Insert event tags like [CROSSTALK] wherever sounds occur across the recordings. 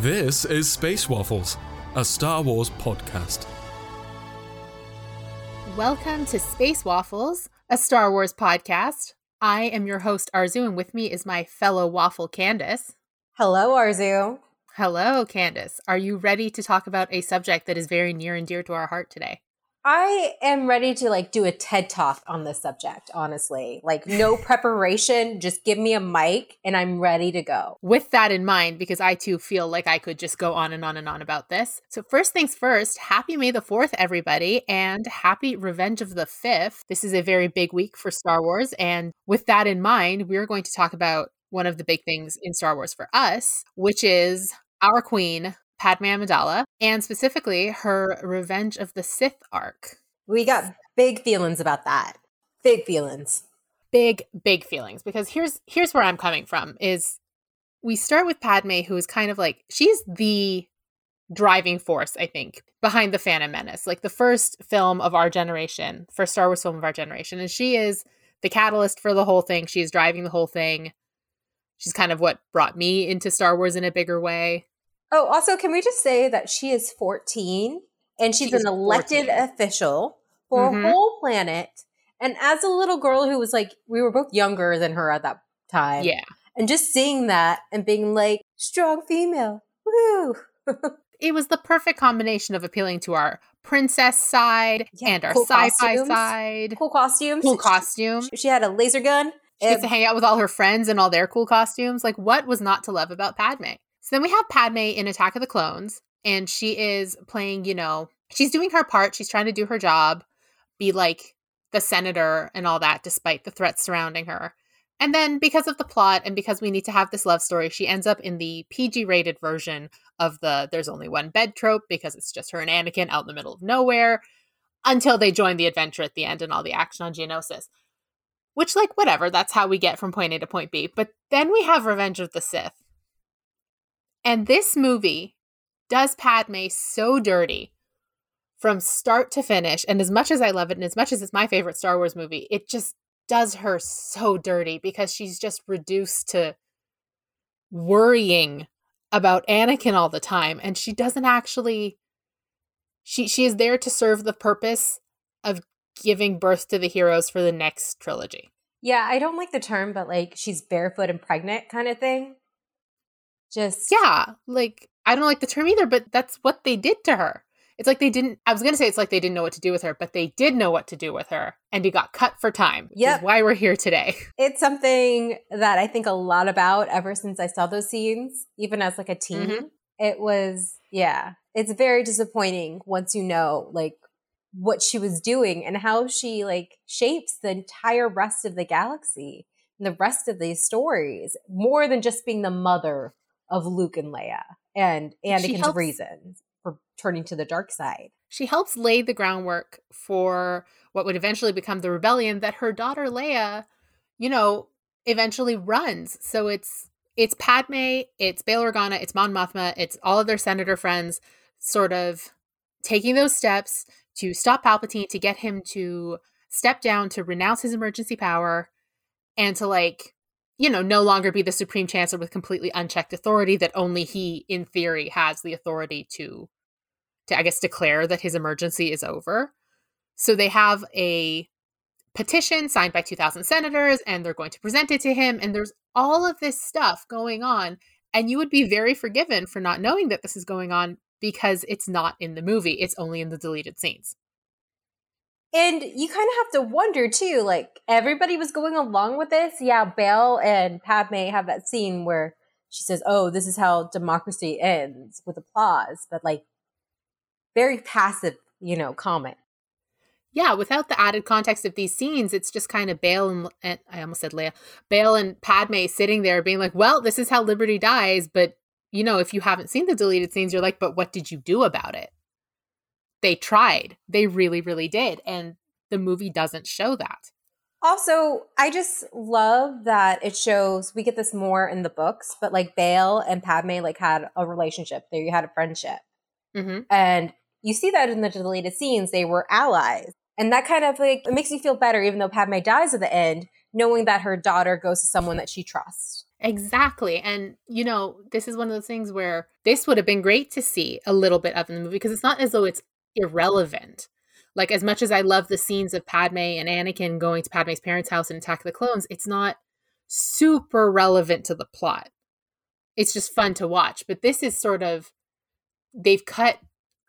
This is Space Waffles, a Star Wars podcast. Welcome to Space Waffles, a Star Wars podcast. I am your host, Arzu, and with me is my fellow waffle, Candace. Hello, Arzu. Hello, Candace. Are you ready to talk about a subject that is very near and dear to our heart today? I am ready to like do a TED talk on this subject, honestly. Like no [LAUGHS] preparation, just give me a mic and I'm ready to go. With that in mind, because I too feel like I could just go on and on and on about this. So, first things first, happy May the 4th, everybody, and happy Revenge of the 5th. This is a very big week for Star Wars. And with that in mind, we're going to talk about one of the big things in Star Wars for us, which is our queen, Padme Amidala, and specifically her Revenge of the Sith arc. We got big feelings about that. Big feelings. Big, big feelings. Because here's here's where I'm coming from is we start with Padme, who is kind of like she's the driving force, I think, behind the Phantom Menace, like the first film of our generation, first Star Wars film of our generation. And she is the catalyst for the whole thing. She is driving the whole thing. She's kind of what brought me into Star Wars in a bigger way. Oh, also, can we just say that she is 14 and she's She an elected 14. official for Mhm. a whole planet. And as a little girl who was like, we were both younger than her at that time. Yeah. And just seeing that and being like, strong female. Woo. [LAUGHS] It was the perfect combination of appealing to our princess side Yeah, and our cool sci-fi costumes. side. cool costumes. Cool She- costume. She had a laser gun. She gets to hang out with all her friends and all their cool costumes. Like, what was not to love about Padme? So then we have Padme in Attack of the Clones, and she is playing, you know, she's doing her part. She's trying to do her job, be like the senator and all that, despite the threats surrounding her. And then, because of the plot and because we need to have this love story, she ends up in the PG rated version of the there's only one bed trope because it's just her and Anakin out in the middle of nowhere until they join the adventure at the end and all the action on Geonosis. Which, like, whatever, that's how we get from point A to point B. But then we have Revenge of the Sith. And this movie does Padme so dirty from start to finish. And as much as I love it, and as much as it's my favorite Star Wars movie, it just does her so dirty because she's just reduced to worrying about Anakin all the time. And she doesn't actually she she is there to serve the purpose of giving birth to the heroes for the next trilogy. Yeah, I don't like the term, but like she's barefoot and pregnant kind of thing. Just Yeah, like I don't like the term either, but that's what they did to her. It's like they didn't. I was gonna say it's like they didn't know what to do with her, but they did know what to do with her, and he got cut for time. Yeah, why we're here today. [LAUGHS] it's something that I think a lot about ever since I saw those scenes, even as like a teen. Mhm. It was yeah, it's very disappointing once you know like what she was doing and how she like shapes the entire rest of the galaxy and the rest of these stories more than just being the mother of Luke and Leia and Anakin's helps- reasons for turning to the dark side. She helps lay the groundwork for what would eventually become the rebellion that her daughter Leia, you know, eventually runs. So it's it's Padme, it's Bail Organa, it's Mon Mothma, it's all of their senator friends sort of taking those steps to stop Palpatine, to get him to step down, to renounce his emergency power, and to like, you know, no longer be the supreme chancellor with completely unchecked authority that only he, in theory, has the authority to to I guess declare that his emergency is over. So they have a petition signed by 2000 senators and they're going to present it to him and there's all of this stuff going on and you would be very forgiven for not knowing that this is going on because it's not in the movie. It's only in the deleted scenes. And you kind of have to wonder too, like everybody was going along with this. Yeah, Bail and Padme have that scene where she says, "Oh, this is how democracy ends with applause," but like very passive, you know, comment. Yeah, without the added context of these scenes, it's just kind of Bail and, and I almost said Leia, Bail and Padme sitting there being like, "Well, this is how Liberty dies," but you know, if you haven't seen the deleted scenes, you're like, "But what did you do about it?" They tried. They really, really did, and the movie doesn't show that. Also, I just love that it shows we get this more in the books, but like Bail and Padme like had a relationship. They had a friendship. Mm-hmm. And you see that in the deleted scenes, they were allies. And that kind of like it makes you feel better, even though Padme dies at the end, knowing that her daughter goes to someone that she trusts. Exactly. And, you know, this is one of those things where this would have been great to see a little bit of in the movie because it's not as though it's irrelevant. Like, as much as I love the scenes of Padme and Anakin going to Padme's parents' house and attack the clones, it's not super relevant to the plot. It's just fun to watch. But this is sort of, they've cut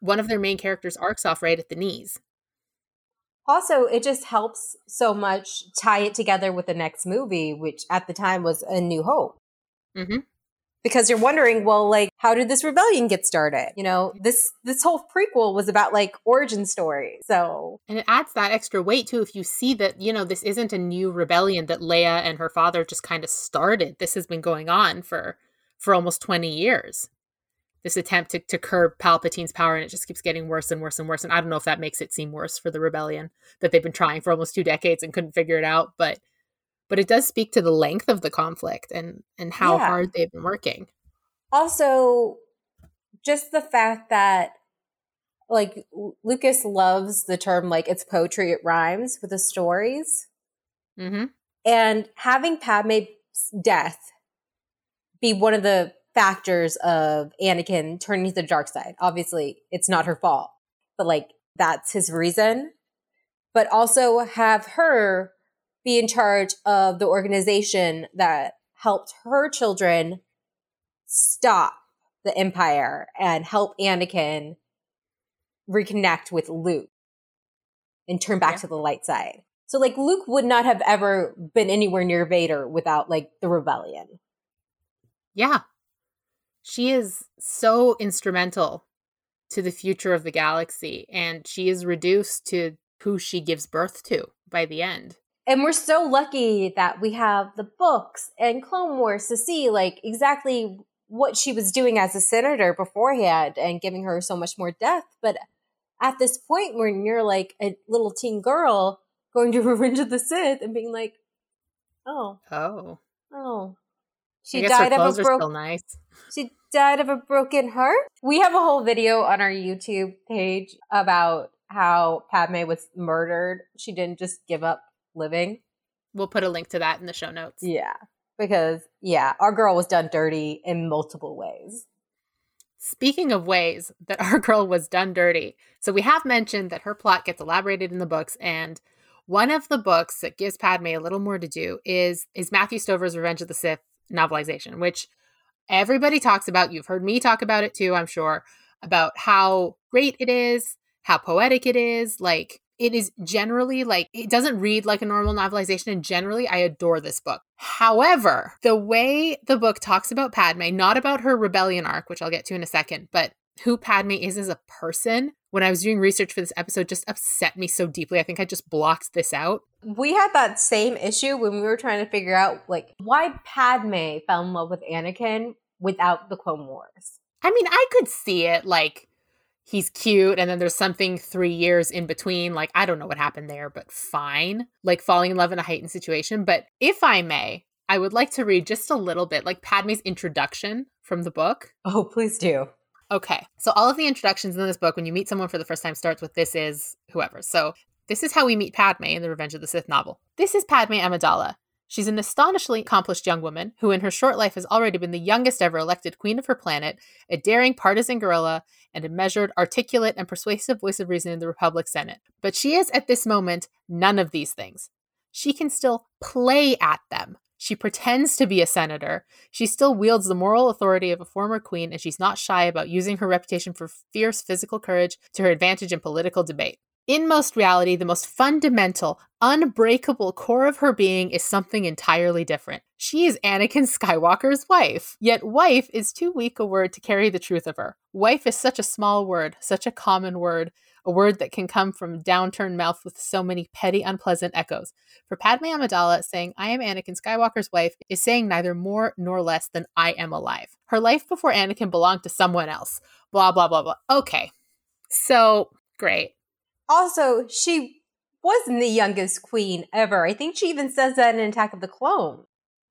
one of their main characters' arcs off right at the knees. Also, it just helps so much tie it together with the next movie, which at the time was A New Hope. Mm-hmm. Because you're wondering, well, like, how did this rebellion get started? You know, this this whole prequel was about like origin stories. So And it adds that extra weight too if you see that, you know, this isn't a new rebellion that Leia and her father just kind of started. This has been going on for for almost 20 years this attempt to, to curb Palpatine's power, and it just keeps getting worse and worse and worse. And I don't know if that makes it seem worse for the rebellion that they've been trying for almost two decades and couldn't figure it out. But but it does speak to the length of the conflict and and how Yeah. hard they've been working. also just the fact that like Lucas loves the term like it's poetry, it rhymes with the stories. Mm-hmm. and having Padme's death be one of the factors of Anakin turning to the dark side. Obviously, it's not her fault, but like that's his reason. But also have her be in charge of the organization that helped her children stop the Empire and help Anakin reconnect with Luke and turn back Yeah. to the light side. So like Luke would not have ever been anywhere near Vader without like the rebellion. Yeah. She is so instrumental to the future of the galaxy, and she is reduced to who she gives birth to by the end. And we're so lucky that we have the books and Clone Wars to see like exactly what she was doing as a senator beforehand and giving her so much more depth. But at this point when you're like a little teen girl going to [LAUGHS] Revenge of the Sith and being like, oh, Oh. oh. She died of a broken nice. She died of a broken heart. We have a whole video on our YouTube page about how Padme was murdered. She didn't just give up living. We'll put a link to that in the show notes. Yeah. Because, yeah, our girl was done dirty in multiple ways. Speaking of ways that [LAUGHS] our girl was done dirty, so we have mentioned that her plot gets elaborated in the books, and one of the books that gives Padme a little more to do is is Matthew Stover's Revenge of the Sith novelization, which everybody talks about. You've heard me talk about it too, I'm sure, about how great it is, how poetic it is. Like it is generally like it doesn't read like a normal novelization, and generally I adore this book. However, the way the book talks about Padme, not about her rebellion arc, which I'll get to in a second, but who Padme is as a person, when I was doing research for this episode, just upset me so deeply. I think I just blocked this out. We had that same issue when we were trying to figure out, like, why Padme fell in love with Anakin without the Clone Wars. I mean, I could see it like he's cute and then there's something three years in between. Like, I don't know what happened there, but fine. Like falling in love in a heightened situation. But if I may, I would like to read just a little bit, like Padme's introduction from the book. Oh, please do. Okay. So all of the introductions in this book, when you meet someone for the first time, starts with this is whoever. So this is how we meet Padme in the Revenge of the Sith novel. This is Padme Amidala. She's an astonishingly accomplished young woman who, in her short life, has already been the youngest ever elected queen of her planet, a daring partisan guerrilla, and a measured, articulate, and persuasive voice of reason in the Republic Senate. But she is, at this moment, none of these things. She can still play at them. She pretends to be a senator. She still wields the moral authority of a former queen, and she's not shy about using her reputation for fierce physical courage to her advantage in political debate. In most reality, the most fundamental, unbreakable core of her being is something entirely different. She is Anakin Skywalker's wife. Yet, wife is too weak a word to carry the truth of her. Wife is such a small word, such a common word, a word that can come from downturned mouth with so many petty, unpleasant echoes. For Padme Amidala, saying, I am Anakin Skywalker's wife, is saying neither more nor less than I am alive. Her life before Anakin belonged to someone else. Blah, blah, blah, blah. Okay. So, great. Also, she wasn't the youngest queen ever. I think she even says that in Attack of the Clone.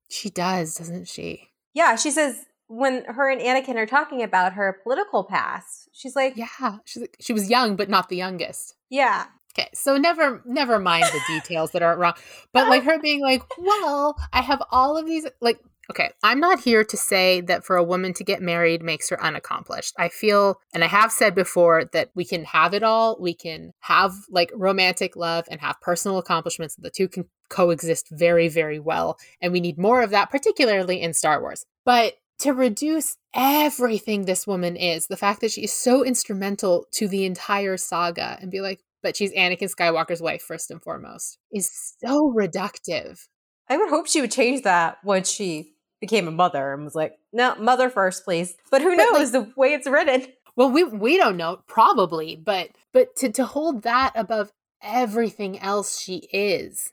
She does, doesn't she? Yeah, she says when her and Anakin are talking about her political past, she's like, Yeah. She's, she was young, but not the youngest. yeah, Okay, so never never mind the details that aren't wrong. But like her being like, [LAUGHS] well, I have all of these like Okay, I'm not here to say that for a woman to get married makes her unaccomplished. I feel, and I have said before, that we can have it all. We can have like romantic love and have personal accomplishments. The two can coexist very, very well. And we need more of that, particularly in Star Wars. But to reduce everything this woman is, the fact that she is so instrumental to the entire saga, and be like, but she's Anakin Skywalker's wife, first and foremost, is so reductive. I would hope she would change that once she became a mother and was like, no, mother first, please. But who But, knows the way it's written? Well, we we don't know, probably, but but to to hold that above everything else she is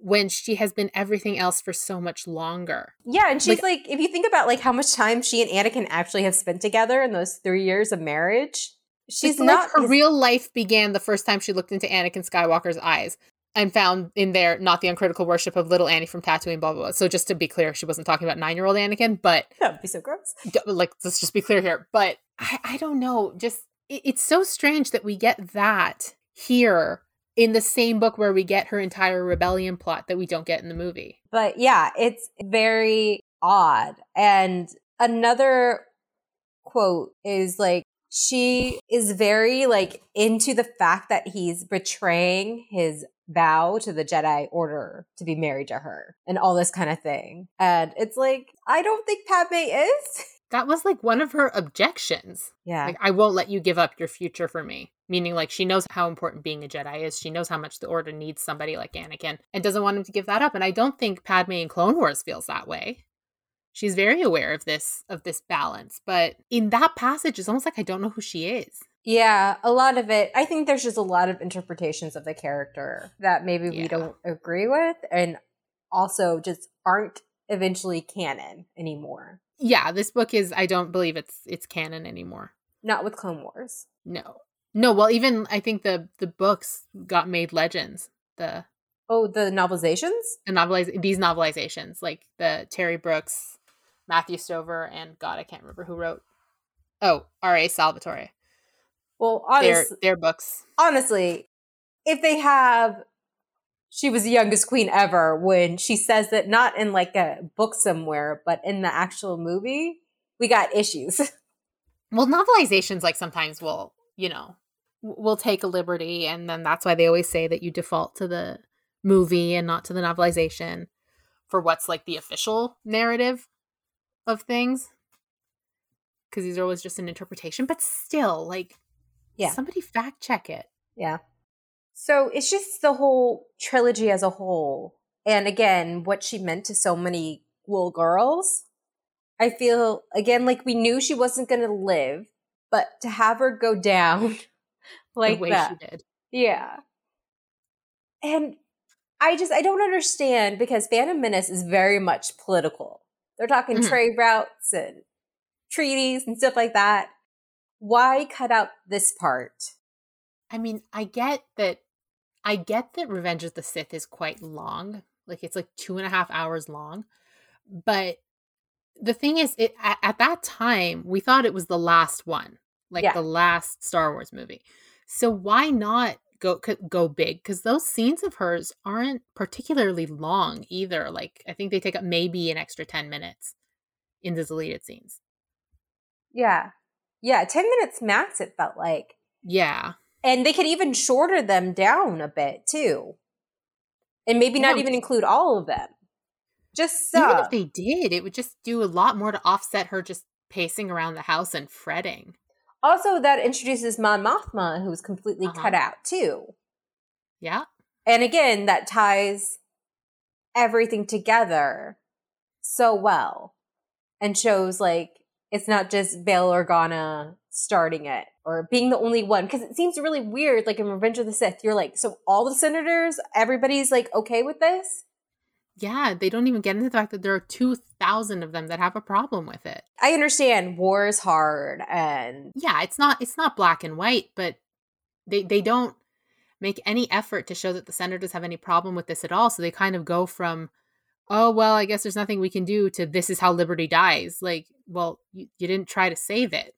when she has been everything else for so much longer. Yeah, and she's Like- like, if you think about like how much time she and Anakin actually have spent together in those three years of marriage, she's not like her his- real life began the first time she looked into Anakin Skywalker's eyes and found in there not the uncritical worship of little Annie from Tatooine, blah blah blah. So just to be clear, she wasn't talking about nine year old Anakin, but [LAUGHS] That would be so gross. like let's just be clear here but i, I don't know just it, it's so strange that we get that here in the same book where we get her entire rebellion plot that we don't get in the movie But yeah, it's very odd. And another quote is like, she is very like into the fact that he's betraying his vow to the Jedi Order to be married to her and all this kind of thing. And it's like, I don't think Padme is. [LAUGHS] that was like one of her objections Yeah. like i won't let you give up your future for me meaning like she knows how important being a jedi is she knows how much the order needs somebody like anakin and doesn't want him to give that up and i don't think padme in clone wars feels that way she's very aware of this of this balance but in that passage it's almost like i don't know who she is Yeah, a lot of it. I think there's just a lot of interpretations of the character that maybe we don't agree with and also just aren't eventually canon anymore. yeah this book is i don't believe it's it's canon anymore Not with Clone Wars. no no well even i think the the books got made legends the Oh, the novelizations? the noveliz- these novelizations like the terry brooks matthew stover and god i can't remember who wrote. Oh r.a salvatore. Well, their honest, their books. honestly, if they have she was the youngest queen ever when she says that not in like a book somewhere, but in the actual movie, we got issues. [LAUGHS] well novelizations like sometimes will you know will take a liberty and then that's why they always say that you default to the movie and not to the novelization for what's like the official narrative of things because these are always just an interpretation but still like Yeah. somebody fact check it Yeah. So it's just the whole trilogy as a whole. And again, what she meant to so many little girls. I feel, again, like we knew she wasn't going to live, but to have her go down [LAUGHS] like the way that. she did Yeah. And I just, I don't understand because Phantom Menace is very much political. They're talking Mhm. trade routes and treaties and stuff like that. Why cut out this part? I mean, I get that. I get that Revenge of the Sith is quite long. Like it's like two and a half hours long. But the thing is, it at, at that time we thought it was the last one, like Yeah. the last Star Wars movie. So why not go go big? Because those scenes of hers aren't particularly long either. Like I think they take up maybe an extra ten minutes in the deleted scenes. Yeah. Yeah. 10 minutes max, it felt like. Yeah, And they could even shorter them down a bit too. And maybe not even include all of them. Just so. even if they did, it would just do a lot more to offset her just pacing around the house and fretting. Also, that introduces Mon Mothma, who's completely Uh-huh. cut out too. Yeah. And again, that ties everything together so well and shows like it's not just Bail Organa starting it or being the only one. Because it seems really weird, like in Revenge of the Sith, you're like, so all the senators, everybody's like okay with this? Yeah, they don't even get into the fact that there are 2,000 of them that have a problem with it. I understand war is hard and Yeah, it's not it's not black and white, but they they don't make any effort to show that the senators have any problem with this at all. So they kind of go from oh, well, I guess there's nothing we can do to this is how liberty dies. Like, well, you, you didn't try to save it.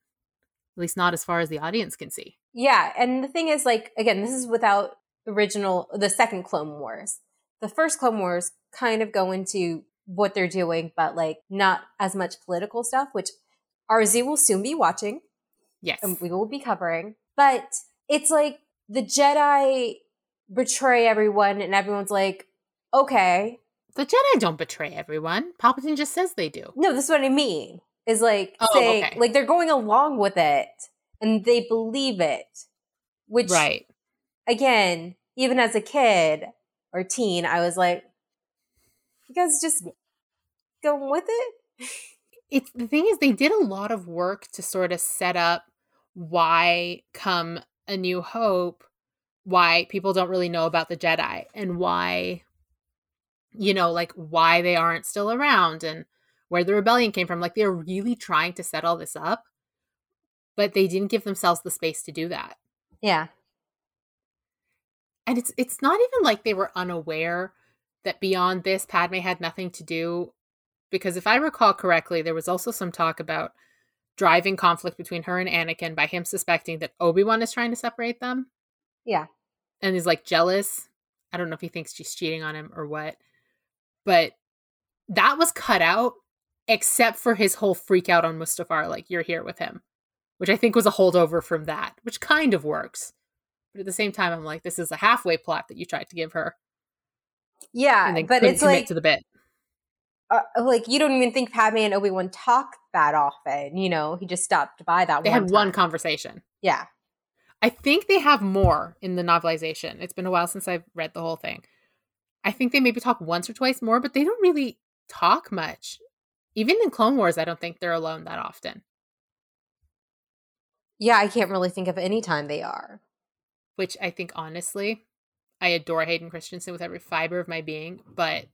At least not as far as the audience can see. Yeah, and the thing is, like, again, this is without original, the second Clone Wars. The first Clone Wars kind of go into what they're doing, but like not as much political stuff, which Arzu will soon be watching Yes. and we will be covering. But it's like the Jedi betray everyone, and everyone's like, okay. the Jedi don't betray everyone. Palpatine just says they do. No, this is what I mean. Is like Oh, saying, okay. like they're going along with it and they believe it. Which, Right. again, even as a kid or teen, I was like, you guys just going with it? It's the thing is they did a lot of work to sort of set up why come a new hope why people don't really know about the Jedi and why you know like why they aren't still around and where the rebellion came from like they're really trying to set all this up but they didn't give themselves the space to do that Yeah. And it's it's not even like they were unaware that beyond this Padme had nothing to do because if I recall correctly there was also some talk about driving conflict between her and Anakin by him suspecting that Obi-Wan is trying to separate them. Yeah. and he's like jealous. I don't know if he thinks she's cheating on him or what but that was cut out except for his whole freak out on Mustafar like you're here with him which I think was a holdover from that which kind of works but at the same time I'm like this is a halfway plot that you tried to give her Yeah. But it's like, to the bit uh, like you don't even think Padme and Obi Wan talk that often. You know, he just stopped by that. they one had one conversation Yeah, I think they have more in the novelization. It's been a while since I've read the whole thing. I think they maybe talk once or twice more, but they don't really talk much. Even in Clone Wars, I don't think they're alone that often, yeah. I can't really think of any time they are. Which I think honestly, I adore Hayden Christensen with every fiber of my being, but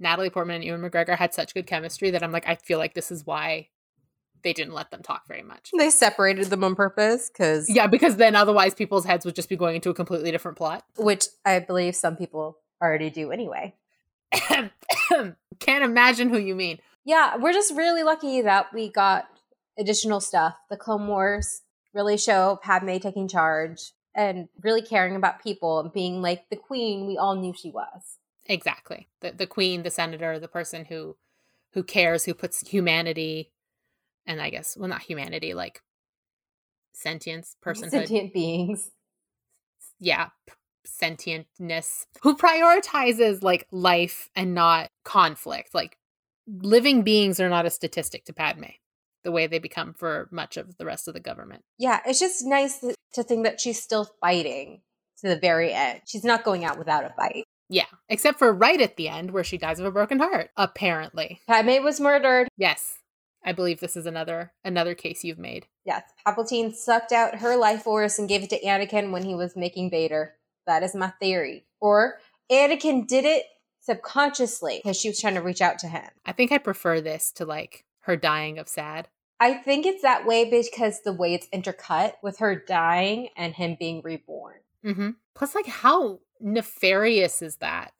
Natalie Portman and Ewan McGregor had such good chemistry that I'm like, I feel like this is why they didn't let them talk very much. They separated them on purpose because, Yeah, because then otherwise people's heads would just be going into a completely different plot. which I believe some people already do anyway. [COUGHS] Can't imagine who you mean. Yeah, we're just really lucky that we got additional stuff. The Clone Wars really show Padme taking charge and really caring about people and being like the queen we all knew she was. Exactly. The the queen, the senator, the person who who cares, who puts humanity and I guess well not humanity, like sentience, [LAUGHS] personhood. Sentient beings. yeah, sentientness. Who prioritizes like life and not conflict. Like living beings are not a statistic to Padme, the way they become for much of the rest of the government. Yeah, it's just nice to, think that she's still fighting to the very end. She's not going out without a fight. Yeah, except for right at the end where she dies of a broken heart, apparently. Padme was murdered. Yes. I believe this is another another case you've made. Yes, Palpatine sucked out her life force and gave it to Anakin when he was making Vader. That is my theory. Or Anakin did it subconsciously because she was trying to reach out to him. I think I prefer this to like her dying of sad. I think it's that way because the way it's intercut with her dying and him being reborn. Mm-hmm. Plus, like, how nefarious is that?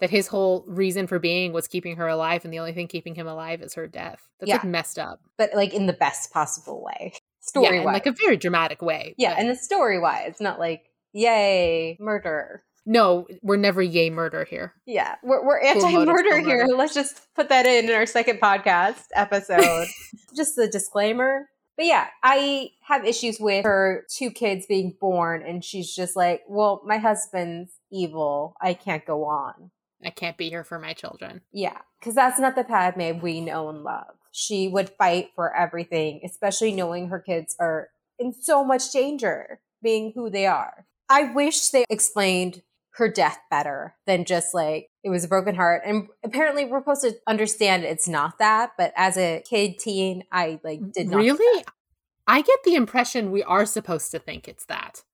That his whole reason for being was keeping her alive, and the only thing keeping him alive is her death. That's like messed up. But like in the best possible way. Story in wise. like a very dramatic way. yeah, but and the story wise, not like, yay, murder. No, we're never yay murder here. Yeah, we're, we're anti-murder full here. murder. [LAUGHS] Let's just put that in in our second podcast episode. [LAUGHS] just the disclaimer. But yeah, I have issues with her two kids being born, and she's just like, "Well, my husband's evil. I can't go on." I can't be here for my children. Yeah, because that's not the Padme we know and love. She would fight for everything, especially knowing her kids are in so much danger being who they are. I wish they explained her death better than just like it was a broken heart. And apparently, we're supposed to understand it's not that. But as a kid, teen, I like did not. really? I get the impression we are supposed to think it's that.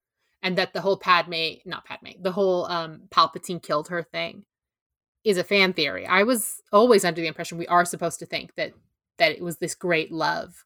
And that the whole Padme, not Padme, the whole um Palpatine killed her thing is a fan theory. I was always under the impression we are supposed to think that that it was this great love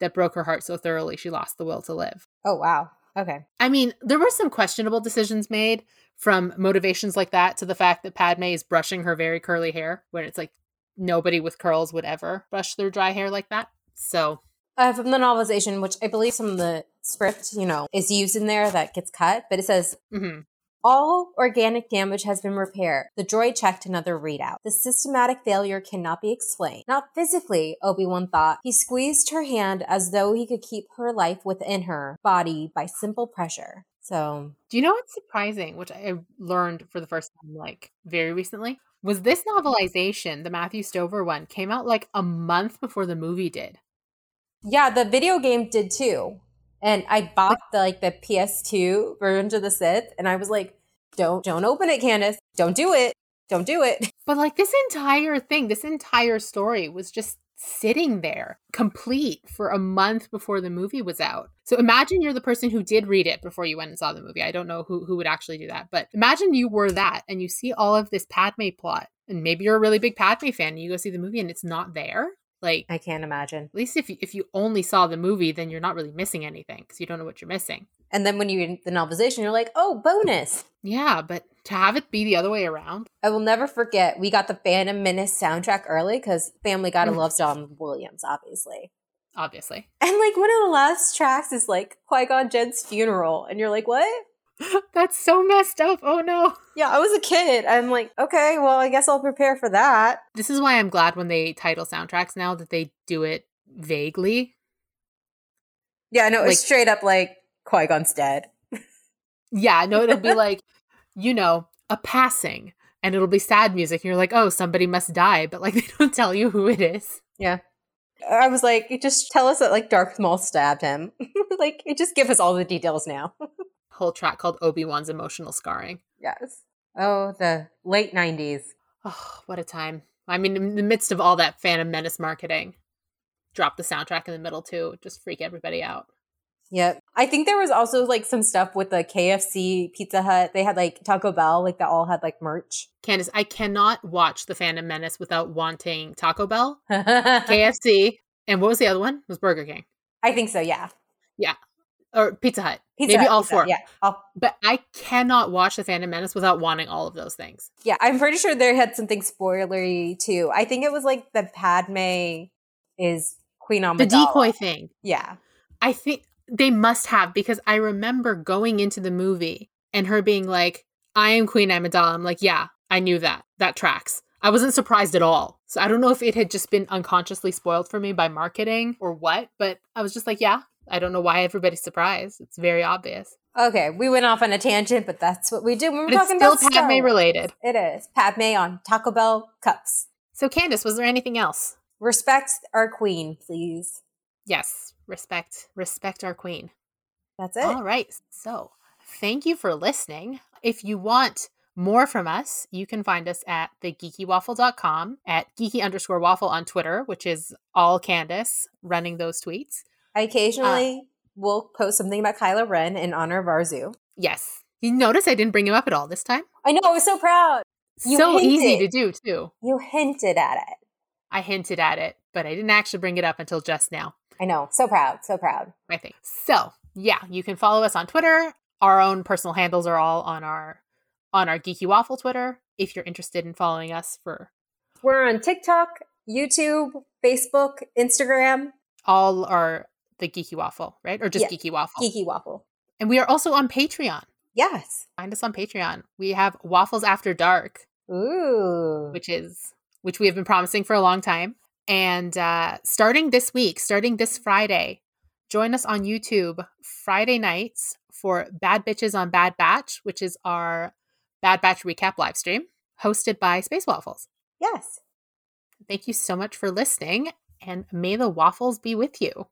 that broke her heart so thoroughly she lost the will to live. Oh wow. Okay. I mean, there were some questionable decisions made from motivations like that to the fact that Padme is brushing her very curly hair when it's like nobody with curls would ever brush their dry hair like that. So, Uh, from the novelization, which I believe some of the script, you know, is used in there that gets cut, but it says mhm. All organic damage has been repaired. The droid checked another readout. The systematic failure cannot be explained. Not physically, Obi-Wan thought. He squeezed her hand as though he could keep her life within her body by simple pressure. So, Do you know what's surprising, which I learned for the first time like very recently? Was this novelization, the Matthew Stover one, came out like a month before the movie did. yeah, the video game did too. And I bought the like the PS2 version of the Sith and I was like, don't don't open it, Candace. Don't do it. Don't do it. [LAUGHS] But like this entire thing, this entire story was just sitting there complete for a month before the movie was out. So imagine you're the person who did read it before you went and saw the movie. I don't know who, who would actually do that, but imagine you were that and you see all of this Padme plot. And maybe you're a really big Padme fan and you go see the movie and it's not there. Like I can't imagine. at least if you, if you only saw the movie, then you're not really missing anything because you don't know what you're missing. And then when you read the novelization, you're like, oh, bonus. Yeah, but to have it be the other way around, I will never forget. We got the Phantom Menace soundtrack early because Family Gotta Mm. loves John Williams, obviously. obviously. And like one of the last tracks is like Qui-Gon Jinn's funeral, and you're like, what? [LAUGHS] That's so messed up. Oh no. Yeah, I was a kid. I'm like, okay, well, I guess I'll prepare for that. This is why I'm glad when they title soundtracks now that they do it vaguely. Yeah, no, it's straight up like Qui Gon's dead. Yeah, no, it'll be [LAUGHS] like, you know, a passing and it'll be sad music. And you're like, oh, somebody must die. But like, [LAUGHS] they don't tell you who it is. Yeah. I was like, just tell us that like Darth Maul stabbed him. like, just give us all the details now. Whole track called Obi Wan's Emotional Scarring. yes. Oh, the late 90s. Oh, what a time. I mean, in the midst of all that Phantom Menace marketing, drop the soundtrack in the middle too. Just freak everybody out. Yep. I think there was also like some stuff with the KFC, Pizza Hut. They had like Taco Bell, like that all had like merch. Candace, I cannot watch the Phantom Menace without wanting Taco Bell, [LAUGHS] KFC, and what was the other one? It was Burger King I think so, yeah. yeah. or Pizza Hut. Pizza Maybe all four. Yeah. All, But I cannot watch the Phantom Menace without wanting all of those things. yeah. I'm pretty sure they had something spoilery too. I think it was like the Padme is Queen Amidala. The decoy thing. Yeah. I think they must have because I remember going into the movie and her being like, I am Queen Amidala. I'm like, yeah, I knew that. That tracks. I wasn't surprised at all. So I don't know if it had just been unconsciously spoiled for me by marketing or what, but I was just like, yeah, I don't know why everybody's surprised. It's very obvious. Okay, we went off on a tangent, but that's what we do when we're But it's talking still about Star Padme Wars. related. It is Padme on Taco Bell cups. So, Candace, was there anything else? Respect our queen, please. Yes. Respect, respect our queen. That's it. All right. So, thank you for listening. If you want more from us, you can find us at thegeekywaffle.com, at geeky underscore waffle on Twitter, which is all Candace running those tweets. I uh, occasionally will post something about Kylo Ren in honor of Arzu. Yes. You notice I didn't bring him up at all this time? I know, I was so proud. You so easy to do, too. You hinted at it. I hinted at it, but I didn't actually bring it up until just now. I know, so proud, so proud. I think. So, yeah, you can follow us on Twitter. Our own personal handles are all on our on our Geeky Waffle Twitter if you're interested in following us for We're on TikTok, YouTube, Facebook, Instagram, all are the Geeky Waffle, right? Or just Yeah. Geeky Waffle. Geeky Waffle. And we are also on Patreon. Yes. Find us on Patreon. We have Waffles After Dark, Ooh. which is which we have been promising for a long time. And uh, starting this week, starting this Friday, join us on YouTube Friday nights for Bad Bitches on Bad Batch, which is our Bad Batch recap live stream hosted by Space Waffles. Yes. Thank you so much for listening, and may the waffles be with you.